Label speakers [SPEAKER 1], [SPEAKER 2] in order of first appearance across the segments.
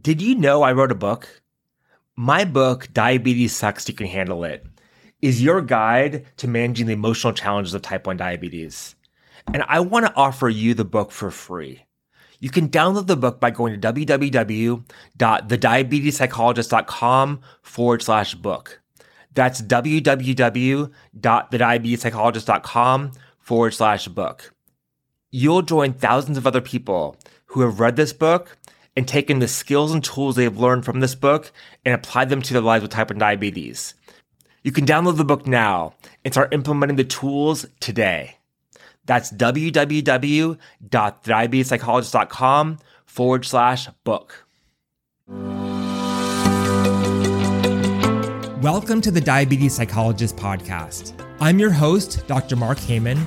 [SPEAKER 1] Did you know I wrote a book? My book, Diabetes Sucks, You Can Handle It, is your guide to managing the emotional challenges of type 1 diabetes. And I want to offer you the book for free. You can download the book by going to www.thediabetespsychologist.com forward slash book. That's www.thediabetespsychologist.com forward slash book. You'll join thousands of other people who have read this book and taken the skills and tools they've learned from this book and applied them to their lives with type 1 diabetes. You can download the book now and start implementing the tools today. That's www.diabetespsychologist.com forward slash book. Welcome to the Diabetes Psychologist Podcast. I'm your host, Dr. Mark Heyman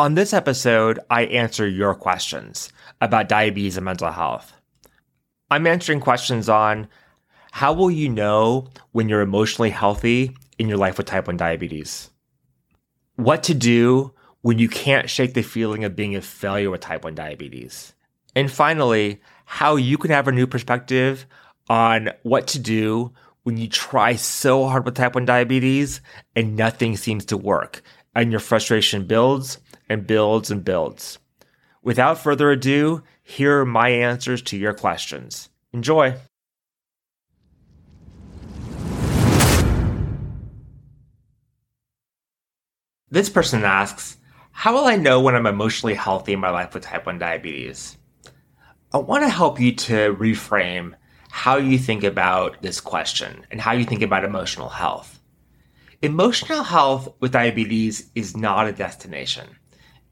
[SPEAKER 1] On this episode, I answer your questions about diabetes and mental health. I'm answering questions on how will you know when you're emotionally healthy in your life with type 1 diabetes? What to do when you can't shake the feeling of being a failure with type 1 diabetes? And finally, how you can have a new perspective on what to do when you try so hard with type 1 diabetes and nothing seems to work and your frustration builds and builds and builds. Without further ado, here are my answers to your questions. Enjoy. This person asks, How will I know when I'm emotionally healthy in my life with type 1 diabetes? I want to help you to reframe how you think about this question and how you think about emotional health. Emotional health with diabetes is not a destination.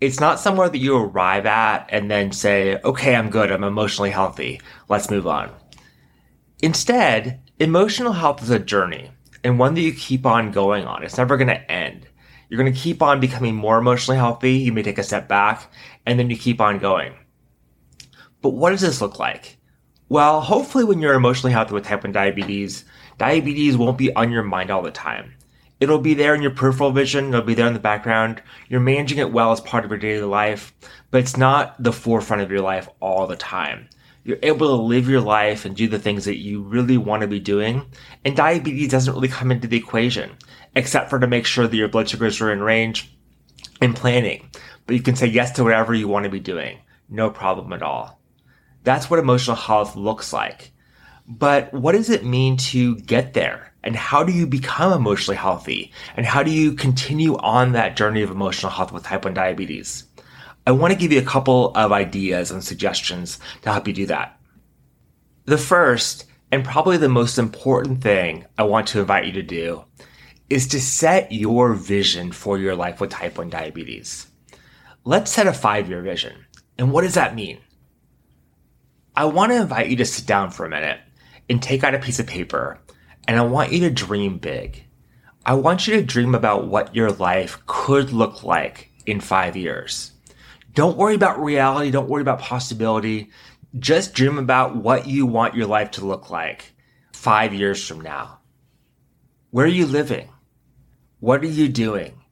[SPEAKER 1] It's not somewhere that you arrive at and then say, okay, I'm good. I'm emotionally healthy. Let's move on. Instead, emotional health is a journey and one that you keep on going on. It's never going to end. You're going to keep on becoming more emotionally healthy. You may take a step back and then you keep on going. But what does this look like? Well, hopefully when you're emotionally healthy with type 1 diabetes, diabetes won't be on your mind all the time. It'll be there in your peripheral vision. It'll be there in the background. You're managing it well as part of your daily life, but it's not the forefront of your life all the time. You're able to live your life and do the things that you really want to be doing. And diabetes doesn't really come into the equation, except for to make sure that your blood sugars are in range and planning. But you can say yes to whatever you want to be doing. No problem at all. That's what emotional health looks like. But what does it mean to get there? And how do you become emotionally healthy? And how do you continue on that journey of emotional health with type 1 diabetes? I want to give you a couple of ideas and suggestions to help you do that. The first, and probably the most important thing I want to invite you to do, is to set your vision for your life with type 1 diabetes. Let's set a five year vision. And what does that mean? I want to invite you to sit down for a minute and take out a piece of paper and I want you to dream big. I want you to dream about what your life could look like in five years. Don't worry about reality. Don't worry about possibility. Just dream about what you want your life to look like five years from now. Where are you living? What are you doing?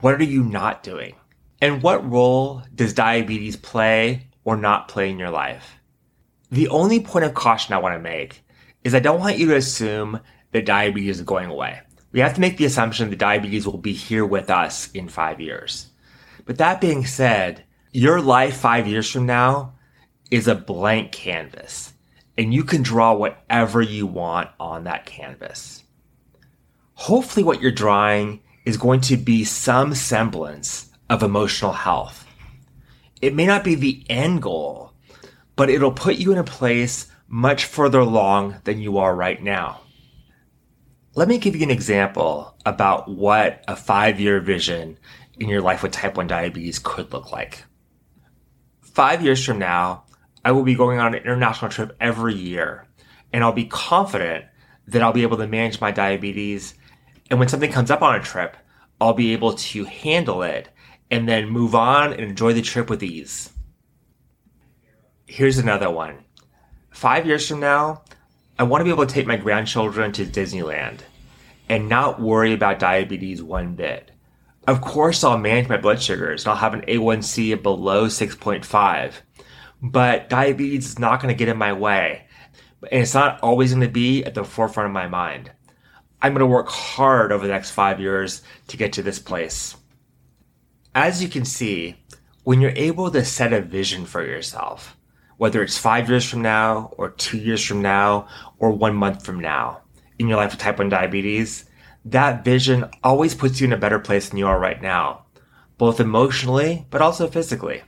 [SPEAKER 1] What are you not doing? And what role does diabetes play or not play in your life? The only point of caution I want to make is I don't want you to assume that diabetes is going away. We have to make the assumption that diabetes will be here with us in five years. But that being said, your life five years from now is a blank canvas and you can draw whatever you want on that canvas. Hopefully what you're drawing is going to be some semblance of emotional health. It may not be the end goal, but it'll put you in a place much further along than you are right now. Let me give you an example about what a five year vision in your life with type 1 diabetes could look like. Five years from now, I will be going on an international trip every year, and I'll be confident that I'll be able to manage my diabetes. And when something comes up on a trip, I'll be able to handle it and then move on and enjoy the trip with ease. Here's another one. Five years from now, I want to be able to take my grandchildren to Disneyland and not worry about diabetes one bit. Of course, I'll manage my blood sugars and I'll have an A1C below 6.5, but diabetes is not going to get in my way. And it's not always going to be at the forefront of my mind. I'm going to work hard over the next five years to get to this place. As you can see, when you're able to set a vision for yourself, whether it's five years from now, or two years from now, or one month from now in your life with type 1 diabetes, that vision always puts you in a better place than you are right now, both emotionally, but also physically.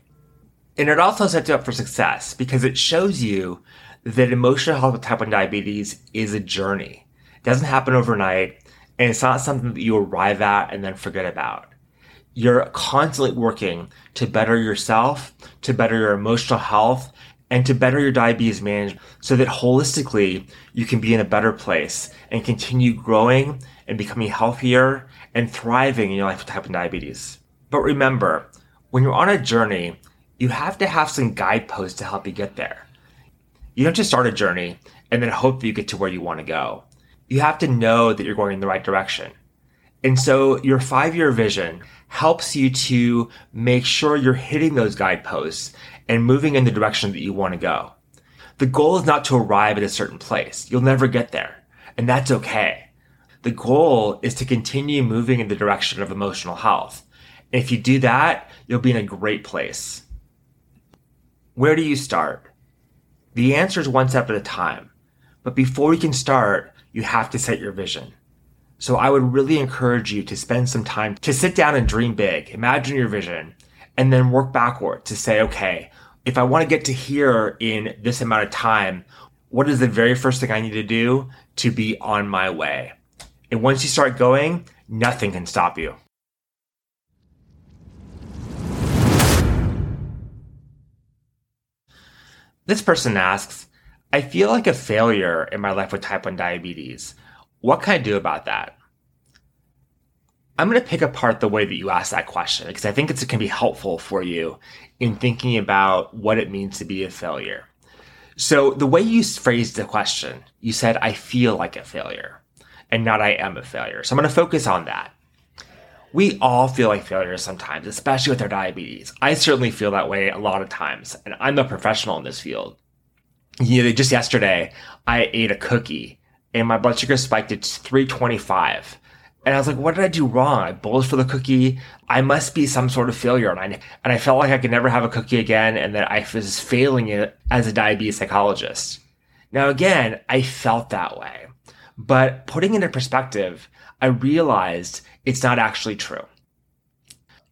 [SPEAKER 1] And it also sets you up for success because it shows you that emotional health with type 1 diabetes is a journey. It doesn't happen overnight, and it's not something that you arrive at and then forget about. You're constantly working to better yourself, to better your emotional health, and to better your diabetes management so that holistically you can be in a better place and continue growing and becoming healthier and thriving in your life with type 1 diabetes. But remember, when you're on a journey, you have to have some guideposts to help you get there. You don't just start a journey and then hope that you get to where you want to go. You have to know that you're going in the right direction. And so your five year vision helps you to make sure you're hitting those guideposts and moving in the direction that you want to go. The goal is not to arrive at a certain place. You'll never get there. And that's okay. The goal is to continue moving in the direction of emotional health. And if you do that, you'll be in a great place. Where do you start? The answer is one step at a time. But before you can start, you have to set your vision. So I would really encourage you to spend some time to sit down and dream big, imagine your vision, and then work backward to say, okay, if I want to get to here in this amount of time, what is the very first thing I need to do to be on my way? And once you start going, nothing can stop you. This person asks, I feel like a failure in my life with type 1 diabetes. What can I do about that? I'm going to pick apart the way that you ask that question because I think it can be helpful for you in thinking about what it means to be a failure. So the way you phrased the question, you said, I feel like a failure and not I am a failure. So I'm going to focus on that. We all feel like failures sometimes, especially with our diabetes. I certainly feel that way a lot of times, and I'm a professional in this field. You know, just yesterday, I ate a cookie and my blood sugar spiked to 325 and I was like, what did I do wrong? I bowled for the cookie. I must be some sort of failure. And I, and I felt like I could never have a cookie again and that I was failing it as a diabetes psychologist. Now, again, I felt that way. But putting it in perspective, I realized it's not actually true.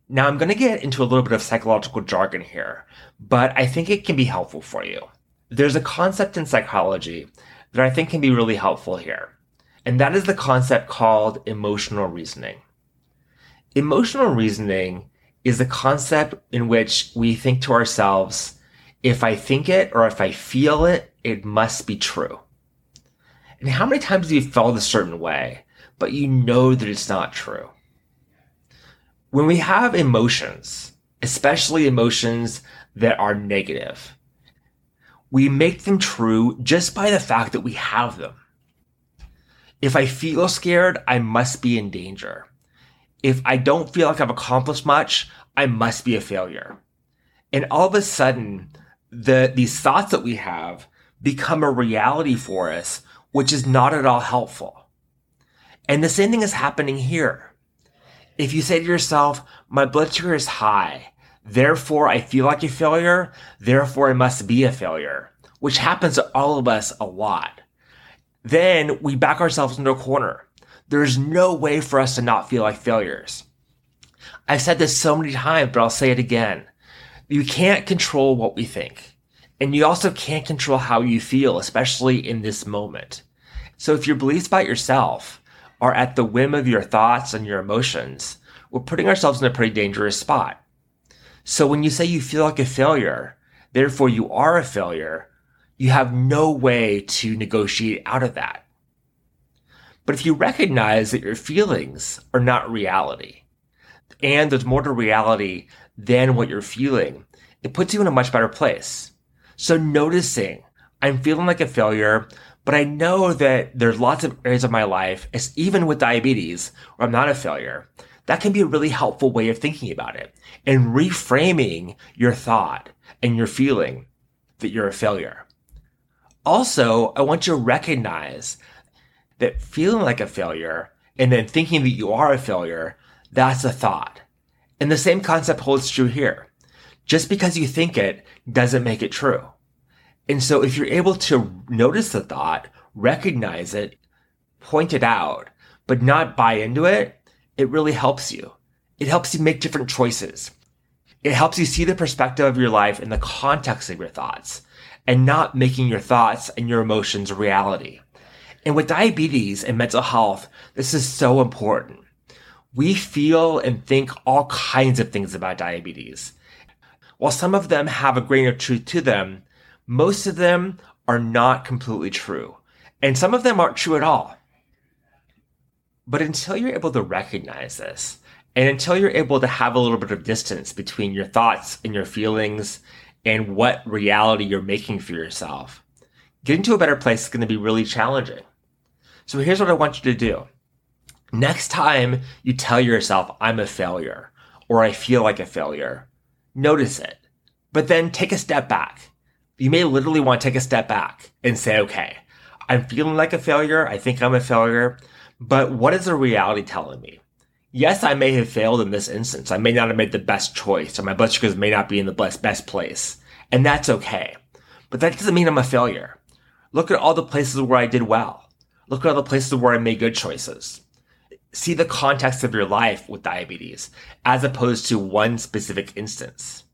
[SPEAKER 1] Now, I'm going to get into a little bit of psychological jargon here, but I think it can be helpful for you. There's a concept in psychology that I think can be really helpful here. And that is the concept called emotional reasoning. Emotional reasoning is the concept in which we think to ourselves, if I think it or if I feel it, it must be true. And how many times do you felt a certain way, but you know that it's not true? When we have emotions, especially emotions that are negative, we make them true just by the fact that we have them. If I feel scared, I must be in danger. If I don't feel like I've accomplished much, I must be a failure. And all of a sudden, the, these thoughts that we have become a reality for us, which is not at all helpful. And the same thing is happening here. If you say to yourself, my blood sugar is high, therefore I feel like a failure, therefore I must be a failure, which happens to all of us a lot then we back ourselves into a corner. There's no way for us to not feel like failures. I've said this so many times, but I'll say it again. You can't control what we think. And you also can't control how you feel, especially in this moment. So if your beliefs about yourself are at the whim of your thoughts and your emotions, we're putting ourselves in a pretty dangerous spot. So when you say you feel like a failure, therefore you are a failure, you have no way to negotiate out of that. But if you recognize that your feelings are not reality, and there's more to reality than what you're feeling, it puts you in a much better place. So noticing, I'm feeling like a failure, but I know that there's lots of areas of my life, even with diabetes, where I'm not a failure. That can be a really helpful way of thinking about it and reframing your thought and your feeling that you're a failure. Also, I want you to recognize that feeling like a failure and then thinking that you are a failure, that's a thought. And the same concept holds true here. Just because you think it doesn't make it true. And so if you're able to notice the thought, recognize it, point it out, but not buy into it, it really helps you. It helps you make different choices. It helps you see the perspective of your life in the context of your thoughts and not making your thoughts and your emotions a reality. And with diabetes and mental health, this is so important. We feel and think all kinds of things about diabetes. While some of them have a grain of truth to them, most of them are not completely true. And some of them aren't true at all. But until you're able to recognize this, and until you're able to have a little bit of distance between your thoughts and your feelings and what reality you're making for yourself, getting to a better place is going to be really challenging. So here's what I want you to do. Next time you tell yourself, I'm a failure, or I feel like a failure, notice it. But then take a step back. You may literally want to take a step back and say, okay, I'm feeling like a failure. I think I'm a failure. But what is the reality telling me? Yes, I may have failed in this instance. I may not have made the best choice, or my blood sugars may not be in the best, best place. And that's okay. But that doesn't mean I'm a failure. Look at all the places where I did well. Look at all the places where I made good choices. See the context of your life with diabetes, as opposed to one specific instance.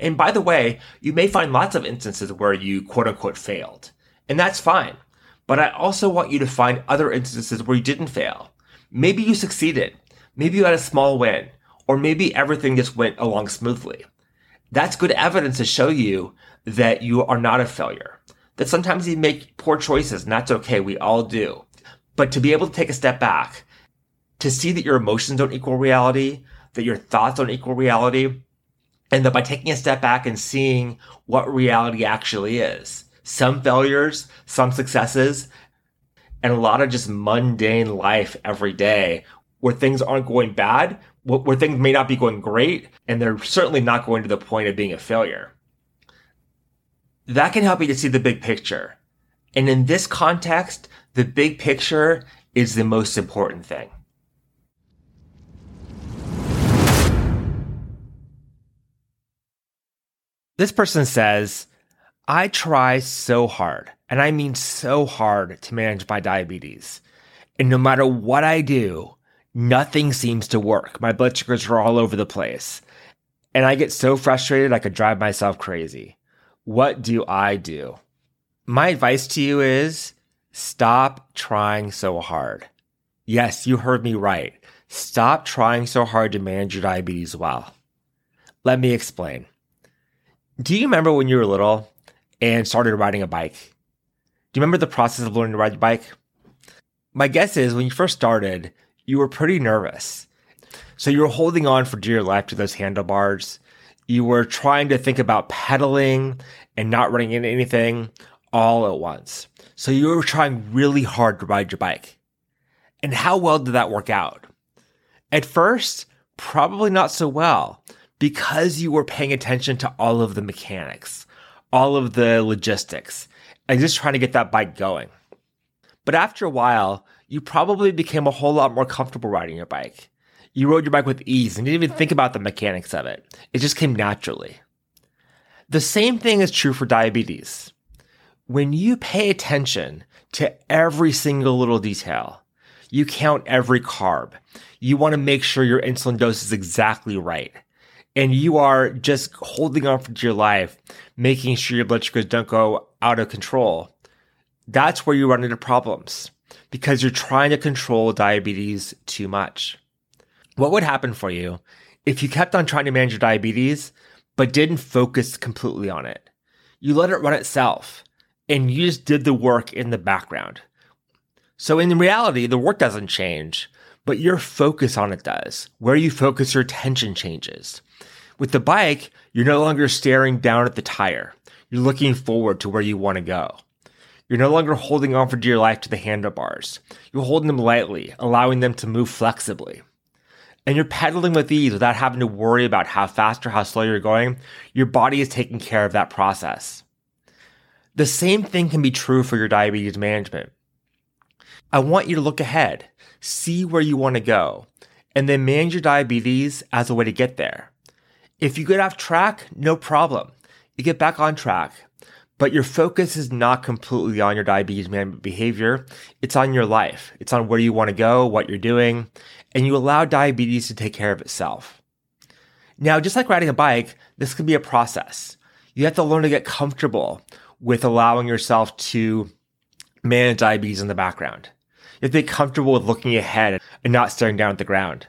[SPEAKER 1] And by the way, you may find lots of instances where you quote unquote failed. And that's fine. But I also want you to find other instances where you didn't fail. Maybe you succeeded. Maybe you had a small win. Or maybe everything just went along smoothly. That's good evidence to show you that you are not a failure. That sometimes you make poor choices and that's okay. We all do. But to be able to take a step back, to see that your emotions don't equal reality, that your thoughts don't equal reality, and that by taking a step back and seeing what reality actually is, some failures, some successes, and a lot of just mundane life every day where things aren't going bad, where things may not be going great, and they're certainly not going to the point of being a failure. That can help you to see the big picture. And in this context, the big picture is the most important thing. This person says, I try so hard, and I mean so hard to manage my diabetes. And no matter what I do, nothing seems to work. My blood sugars are all over the place. And I get so frustrated I could drive myself crazy. What do I do? My advice to you is stop trying so hard. Yes, you heard me right. Stop trying so hard to manage your diabetes well. Let me explain. Do you remember when you were little and started riding a bike. Do you remember the process of learning to ride your bike? My guess is when you first started, you were pretty nervous. So you were holding on for dear life to those handlebars. You were trying to think about pedaling and not running into anything all at once. So you were trying really hard to ride your bike. And how well did that work out? At first, probably not so well because you were paying attention to all of the mechanics all of the logistics and just trying to get that bike going. But after a while, you probably became a whole lot more comfortable riding your bike. You rode your bike with ease and didn't even think about the mechanics of it. It just came naturally. The same thing is true for diabetes. When you pay attention to every single little detail, you count every carb. You want to make sure your insulin dose is exactly right and you are just holding on for dear life, making sure your blood sugars don't go out of control, that's where you run into problems because you're trying to control diabetes too much. What would happen for you if you kept on trying to manage your diabetes, but didn't focus completely on it. You let it run itself, and you just did the work in the background. So in reality, the work doesn't change, but your focus on it does. Where you focus your attention changes. With the bike, you're no longer staring down at the tire. You're looking forward to where you want to go. You're no longer holding on for dear life to the handlebars. You're holding them lightly, allowing them to move flexibly. And you're pedaling with ease without having to worry about how fast or how slow you're going. Your body is taking care of that process. The same thing can be true for your diabetes management. I want you to look ahead, see where you want to go, and then manage your diabetes as a way to get there. If you get off track, no problem. You get back on track. But your focus is not completely on your diabetes management behavior. It's on your life. It's on where you want to go, what you're doing, and you allow diabetes to take care of itself. Now, just like riding a bike, this can be a process. You have to learn to get comfortable with allowing yourself to manage diabetes in the background. To be comfortable with looking ahead and not staring down at the ground.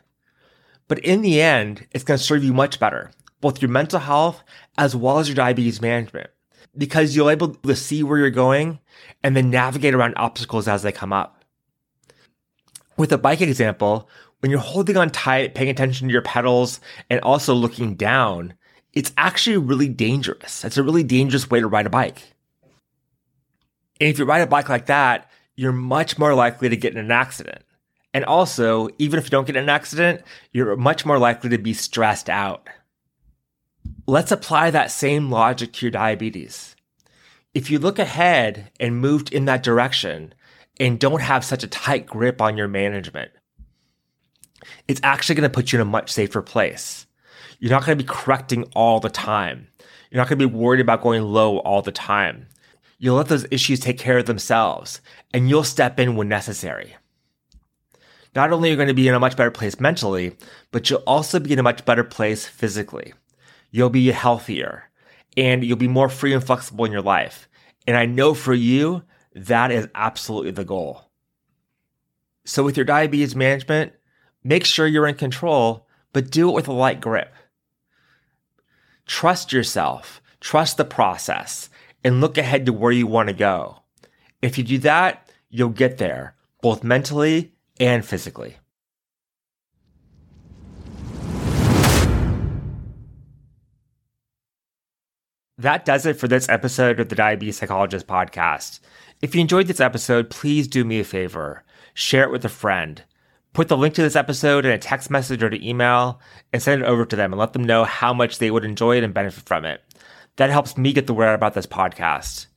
[SPEAKER 1] But in the end, it's going to serve you much better both your mental health as well as your diabetes management because you'll be able to see where you're going and then navigate around obstacles as they come up. With a bike example, when you're holding on tight, paying attention to your pedals, and also looking down, it's actually really dangerous. It's a really dangerous way to ride a bike. And if you ride a bike like that, you're much more likely to get in an accident. And also, even if you don't get in an accident, you're much more likely to be stressed out. Let's apply that same logic to your diabetes. If you look ahead and moved in that direction and don't have such a tight grip on your management, it's actually going to put you in a much safer place. You're not going to be correcting all the time. You're not going to be worried about going low all the time. You'll let those issues take care of themselves and you'll step in when necessary. Not only are you going to be in a much better place mentally, but you'll also be in a much better place physically you'll be healthier and you'll be more free and flexible in your life. And I know for you, that is absolutely the goal. So with your diabetes management, make sure you're in control, but do it with a light grip. Trust yourself, trust the process, and look ahead to where you want to go. If you do that, you'll get there, both mentally and physically. That does it for this episode of the Diabetes Psychologist podcast. If you enjoyed this episode, please do me a favor. Share it with a friend. Put the link to this episode in a text message or to email and send it over to them and let them know how much they would enjoy it and benefit from it. That helps me get the word out about this podcast.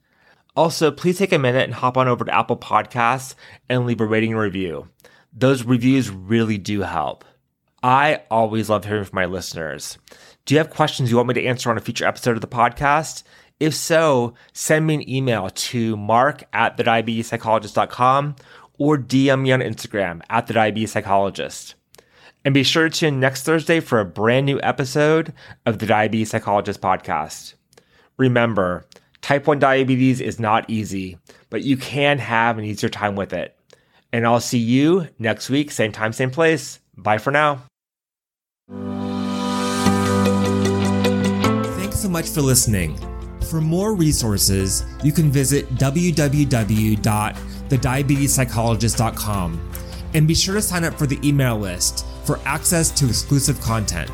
[SPEAKER 1] Also, please take a minute and hop on over to Apple Podcasts and leave a rating and review. Those reviews really do help. I always love hearing from my listeners. Do you have questions you want me to answer on a future episode of the podcast? If so, send me an email to mark at thediabetespsychologist.com or DM me on Instagram at the diabetes psychologist. And be sure to tune next Thursday for a brand new episode of the Diabetes Psychologist podcast. Remember, type 1 diabetes is not easy, but you can have an easier time with it. And I'll see you next week, same time, same place. Bye for now. Thanks so much for listening. For more resources, you can visit www.thediabetespsychologist.com and be sure to sign up for the email list for access to exclusive content.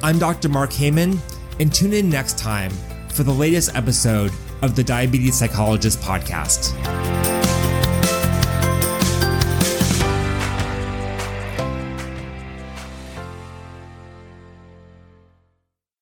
[SPEAKER 1] I'm Dr. Mark Heyman, and tune in next time for the latest episode of the Diabetes Psychologist podcast.